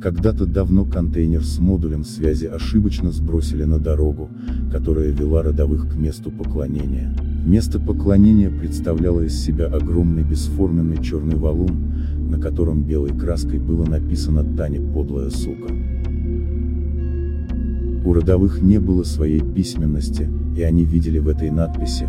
Когда-то давно контейнер с модулем связи ошибочно сбросили на дорогу, которая вела родовых к месту поклонения. Место поклонения представляло из себя огромный бесформенный черный валун, на котором белой краской было написано «Таня подлая сука». У родовых не было своей письменности, и они видели в этой надписи,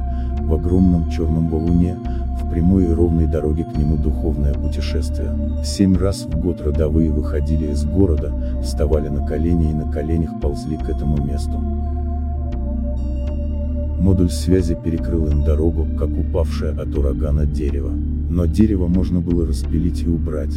в огромном черном валуне, в прямой и ровной дороге к нему духовное путешествие. Семь раз в год родовые выходили из города, вставали на колени и на коленях ползли к этому месту. Модуль связи перекрыл им дорогу, как упавшее от урагана дерево. Но дерево можно было распилить и убрать,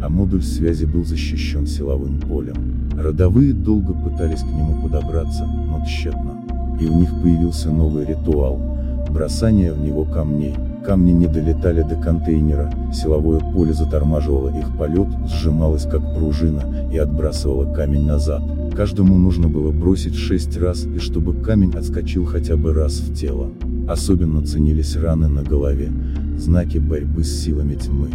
а модуль связи был защищен силовым полем. Родовые долго пытались к нему подобраться, но тщетно. И у них появился новый ритуал – бросание в него камней. Камни не долетали до контейнера, силовое поле затормаживало их полет, сжималось как пружина, и отбрасывало камень назад. Каждому нужно было бросить шесть раз, и чтобы камень отскочил хотя бы раз в тело. Особенно ценились раны на голове, знаки борьбы с силами тьмы.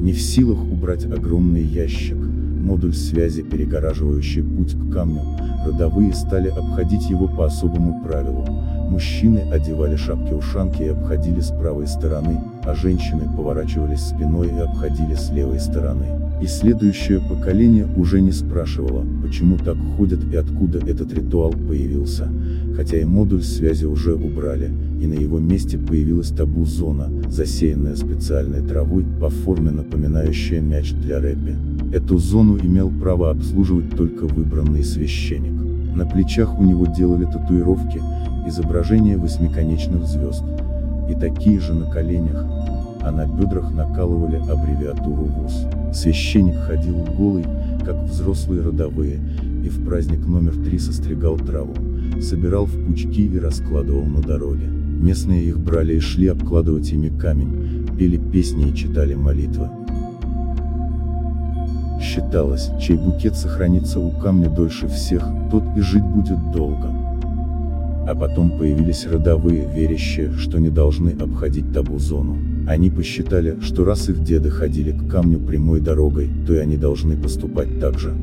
Не в силах убрать огромный ящик, модуль связи, перегораживающий путь к камню, родовые стали обходить его по особому правилу. Мужчины одевали шапки-ушанки и обходили с правой стороны, а женщины поворачивались спиной и обходили с левой стороны. И следующее поколение уже не спрашивало, почему так ходят и откуда этот ритуал появился, хотя и модуль связи уже убрали, и на его месте появилась табу-зона, засеянная специальной травой, по форме напоминающая мяч для регби. Эту зону имел право обслуживать только выбранный священник. На плечах у него делали татуировки, изображения восьмиконечных звезд, и такие же на коленях, а на бедрах накалывали аббревиатуру ВУЗ. Священник ходил голый, как взрослые родовые, и в праздник номер три состригал траву, собирал в пучки и раскладывал на дороге. Местные их брали и шли обкладывать ими камень, пели песни и читали молитвы. Считалось, чей букет сохранится у камня дольше всех, тот и жить будет долго. А потом появились родовые, верящие, что не должны обходить табу-зону. Они посчитали, что раз их деды ходили к камню прямой дорогой, то и они должны поступать так же.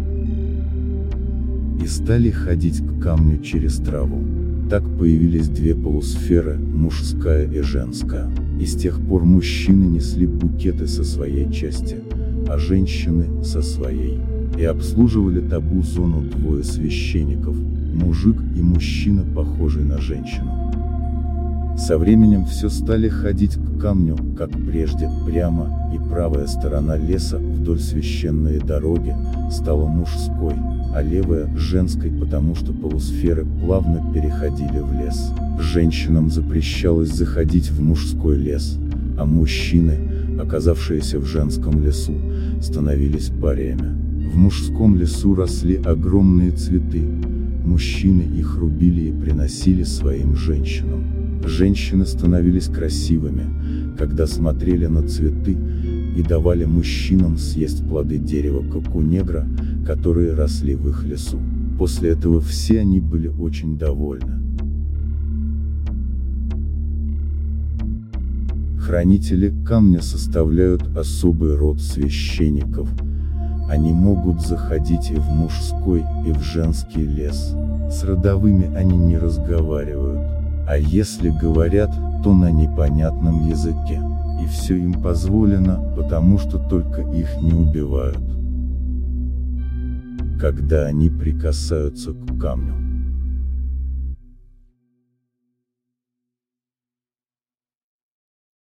И стали ходить к камню через траву. Так появились две полусферы, мужская и женская. И с тех пор мужчины несли букеты со своей части, а женщины со своей. И обслуживали табу-зону двое священников, мужик и мужчина, похожий на женщину. Со временем все стали ходить к камню, как прежде, прямо, и правая сторона леса, вдоль священной дороги, стала мужской, а левая – женской, потому что полусферы плавно переходили в лес. Женщинам запрещалось заходить в мужской лес, а мужчины, оказавшиеся в женском лесу, становились париями. В мужском лесу росли огромные цветы, мужчины их рубили и приносили своим женщинам. Женщины становились красивыми, когда смотрели на цветы, и давали мужчинам съесть плоды дерева как у негра, которые росли в их лесу. После этого все они были очень довольны. Хранители камня составляют особый род священников. Они могут заходить и в мужской, и в женский лес. С родовыми они не разговаривают. А если говорят, то на непонятном языке. И все им позволено, потому что только их не убивают. Когда они прикасаются к камню.